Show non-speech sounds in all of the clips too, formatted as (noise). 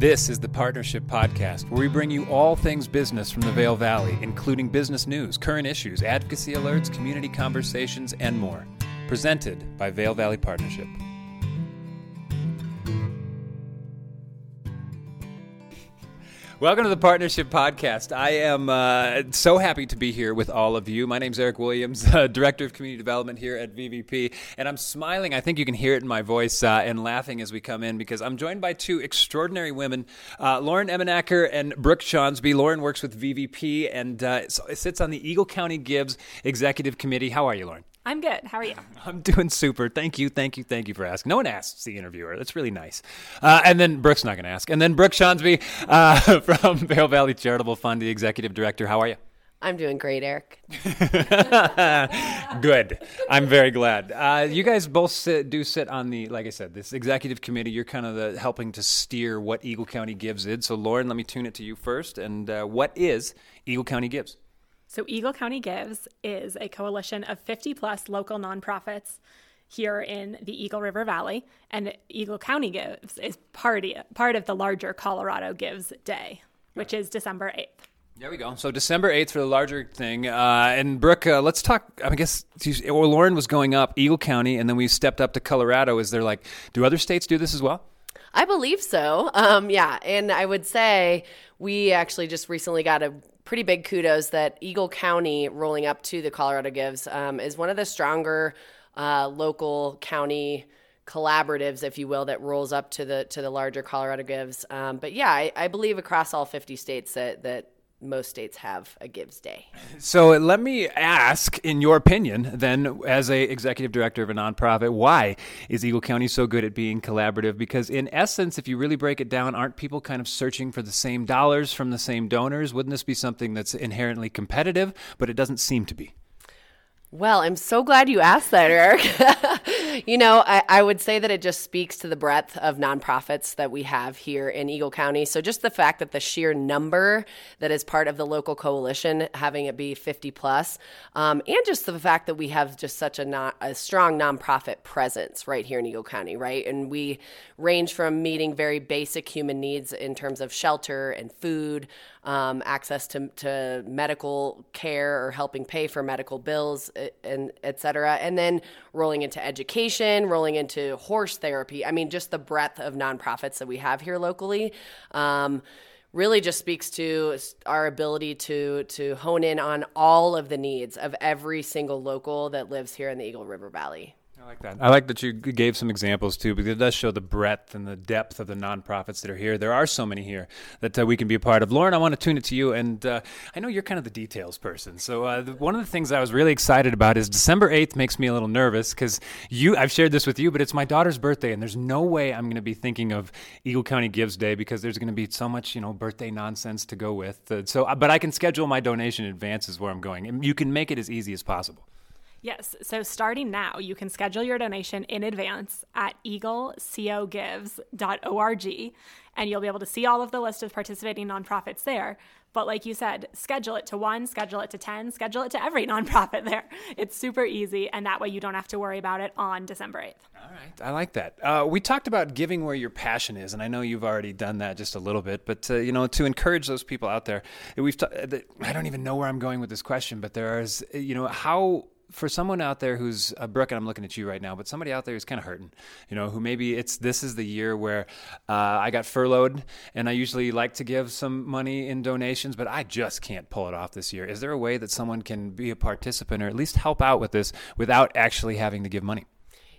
This is the Partnership Podcast, where we bring you all things business from the Vail Valley, including business news, current issues, advocacy alerts, community conversations, and more. Presented by Vail Valley Partnership. Welcome to the Partnership Podcast. I am uh, so happy to be here with all of you. My name is Eric Williams, (laughs) uh, Director of Community Development here at VVP, and I'm smiling. I think you can hear it in my voice uh, and laughing as we come in because I'm joined by two extraordinary women, uh, Lauren Emenaker and Brooke Skjonsby. Lauren works with VVP and uh, sits on the Eagle County Gives Executive Committee. How are you, Lauren? I'm good. How are you? (laughs) I'm doing super. Thank you, thank you, thank you for asking. No one asks the interviewer. That's really nice. Uh, and then Brooke's not going to ask. And then Brooke Skjonsby uh, (laughs) from Vail Valley Charitable Fund, the executive director. How are you? I'm doing great, Eric. (laughs) Good. I'm very glad. Uh, you guys both sit, do sit on the, like I said, this executive committee. You're kind of the, helping to steer what Eagle County Gives is. So, Lauren, let me tune it to you first. And uh, what is Eagle County Gives? So, Eagle County Gives is a coalition of 50 plus local nonprofits here in the Eagle River Valley, and Eagle County Gives is part, part of the larger Colorado Gives Day, which is December 8th. There we go. So December 8th for the larger thing. Uh, and Brooke, uh, let's talk. I guess, or Lauren was going up Eagle County, and then we stepped up to Colorado. Is there like, do other states do this as well? I believe so. Um, yeah. And I would say we actually just recently got a pretty big kudos that Eagle County rolling up to the Colorado Gives um, is one of the stronger uh, local county collaboratives, if you will, that rolls up to the to the larger Colorado Gives. Um, but yeah, I, I, believe across all 50 states that that most states have a gives day. So let me ask, in your opinion, then, as a executive director of a nonprofit, why is Eagle County so good at being collaborative? Because in essence, if you really break it down, aren't people kind of searching for the same dollars from the same donors? Wouldn't this be something that's inherently competitive? But it doesn't seem to be. Well, I'm so glad you asked that, Eric. (laughs) you know, I, I, would say that it just speaks to the breadth of nonprofits that we have here in Eagle County. So, just the fact that the sheer number that is part of the local coalition, having it be 50 plus, um, and just the fact that we have just such a, a strong nonprofit presence right here in Eagle County, right? And we range from meeting very basic human needs in terms of shelter and food, um, access to, to medical care or helping pay for medical bills, and et cetera. And then rolling into education, rolling into horse therapy. I mean, just the breadth of nonprofits that we have here locally. Um, really just speaks to our ability to to hone in on all of the needs of every single local that lives here in the Eagle River Valley. I like that. I like that you gave some examples too, because it does show the breadth and the depth of the nonprofits that are here. There are so many here that uh, we can be a part of. Lauren, I want to tune it to you, and uh, I know you're kind of the details person. So uh, the, one of the things I was really excited about is December 8th makes me a little nervous because you. I've shared this with you, but it's my daughter's birthday, and there's no way I'm going to be thinking of Eagle County Gives Day because there's going to be so much you know birthday nonsense to go with. Uh, so, but I can schedule my donation in advance is where I'm going, and you can make it as easy as possible. Yes. So starting now, you can schedule your donation in advance at eaglecogives.org and you'll be able to see all of the list of participating nonprofits there. But like you said, schedule it to one, schedule it to 10, schedule it to every (laughs) nonprofit there. It's super easy, and that way you don't have to worry about it on December 8th. All right. I like that. Uh, we talked about giving where your passion is, and I know you've already done that just a little bit, but, uh, you know, to encourage those people out there, we've ta- I don't even know where I'm going with this question, but there is, you know, how for someone out there who's uh, Brooke, and I'm looking at you right now, but somebody out there who's kind of hurting, you know, who maybe it's this is the year where uh, I got furloughed, and I usually like to give some money in donations, but I just can't pull it off this year. Is there a way that someone can be a participant or at least help out with this without actually having to give money?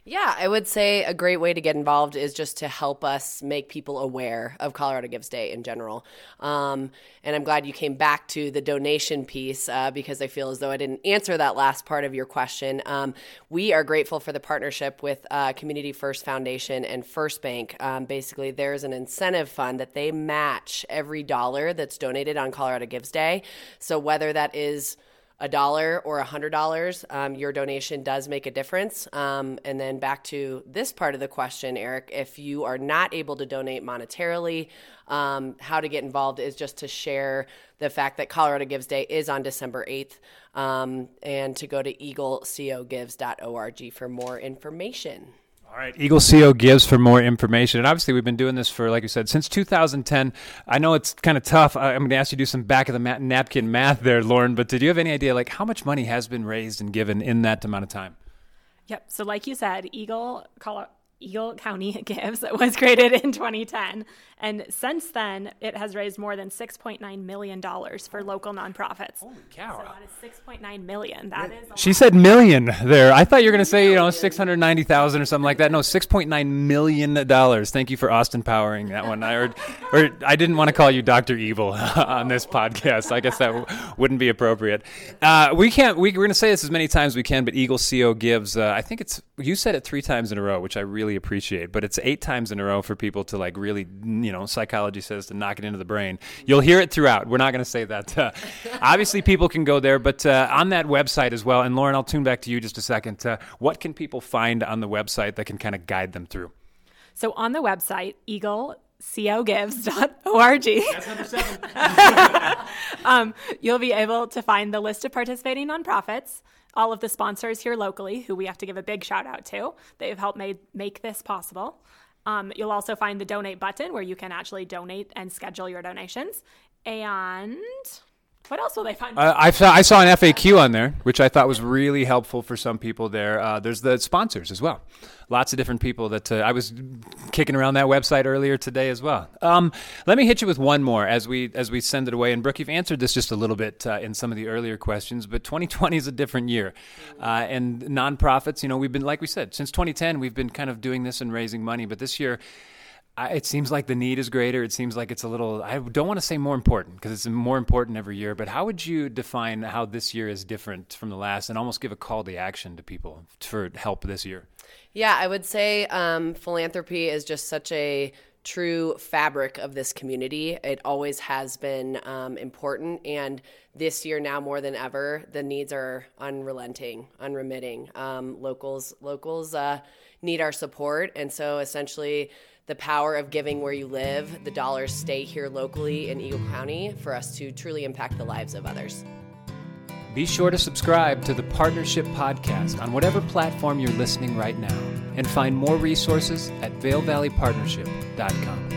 Yeah, I would say a great way to get involved is just to help us make people aware of Colorado Gives Day in general. Um, and I'm glad you came back to the donation piece uh, because I feel as though I didn't answer that last part of your question. Um, we are grateful for the partnership with uh, Community First Foundation and First Bank. Um, basically, there's an incentive fund that they match every dollar that's donated on Colorado Gives Day. So whether that is a dollar or a hundred dollars, um, your donation does make a difference. Um, and then back to this part of the question, Eric, if you are not able to donate monetarily, um, how to get involved is just to share the fact that Colorado Gives Day is on December 8th um, and to go to eaglecogives.org for more information. All right, Eagle CO gives for more information. And obviously, we've been doing this for, like you said, since 2010. I know it's kind of tough. I'm going to ask you to do some back of the ma- napkin math there, Lauren, but did you have any idea, like, how much money has been raised and given in that amount of time? Yep. So, like you said, Eagle, Colorado, Eagle County (laughs) Gives was created in 2010. And since then, it has raised more than $6.9 million for local nonprofits. Holy cow. So that is $6.9 million. That is She said million there. I thought you were going to say, you know, 690,000 or something like that. No, $6.9 million. Thank you for Austin powering that one. I, or, or I didn't want to call you Dr. Evil (laughs) on this podcast. I guess that w- wouldn't be appropriate. Uh, we can't, we, we're going to say this as many times as we can, but Eagle CO gives, uh, I think it's, you said it three times in a row, which I really appreciate, but it's eight times in a row for people to like really, you know, psychology says to knock it into the brain. You'll hear it throughout. We're not going to say that. Uh, (laughs) obviously, people can go there, but uh, on that website as well. And Lauren, I'll tune back to you just a second. Uh, what can people find on the website that can kind of guide them through? So on the website, eaglecogives.org, That's number seven. (laughs) um, you'll be able to find the list of participating nonprofits, all of the sponsors here locally, who we have to give a big shout out to. They've helped made, make this possible. Um, you'll also find the donate button where you can actually donate and schedule your donations. And what else will they find? Uh, I, saw, I saw an FAQ on there, which I thought was really helpful for some people there. Uh, there's the sponsors as well. Lots of different people that uh, I was kicking around that website earlier today as well. Um, let me hit you with one more as we as we send it away. And Brooke, you've answered this just a little bit uh, in some of the earlier questions, but 2020 is a different year, uh, and nonprofits. You know, we've been like we said since 2010, we've been kind of doing this and raising money, but this year I, it seems like the need is greater. It seems like it's a little, I don't want to say more important because it's more important every year, but how would you define how this year is different from the last and almost give a call to action to people for help this year? Yeah, I would say um, philanthropy is just such a true fabric of this community. It always has been um, important. And this year, now more than ever, the needs are unrelenting, unremitting. Um, locals, locals uh, need our support. And so essentially, the power of giving where you live, the dollars stay here locally in Eagle County for us to truly impact the lives of others. Be sure to subscribe to the Partnership Podcast on whatever platform you're listening right now and find more resources at VailValleyPartnership.com.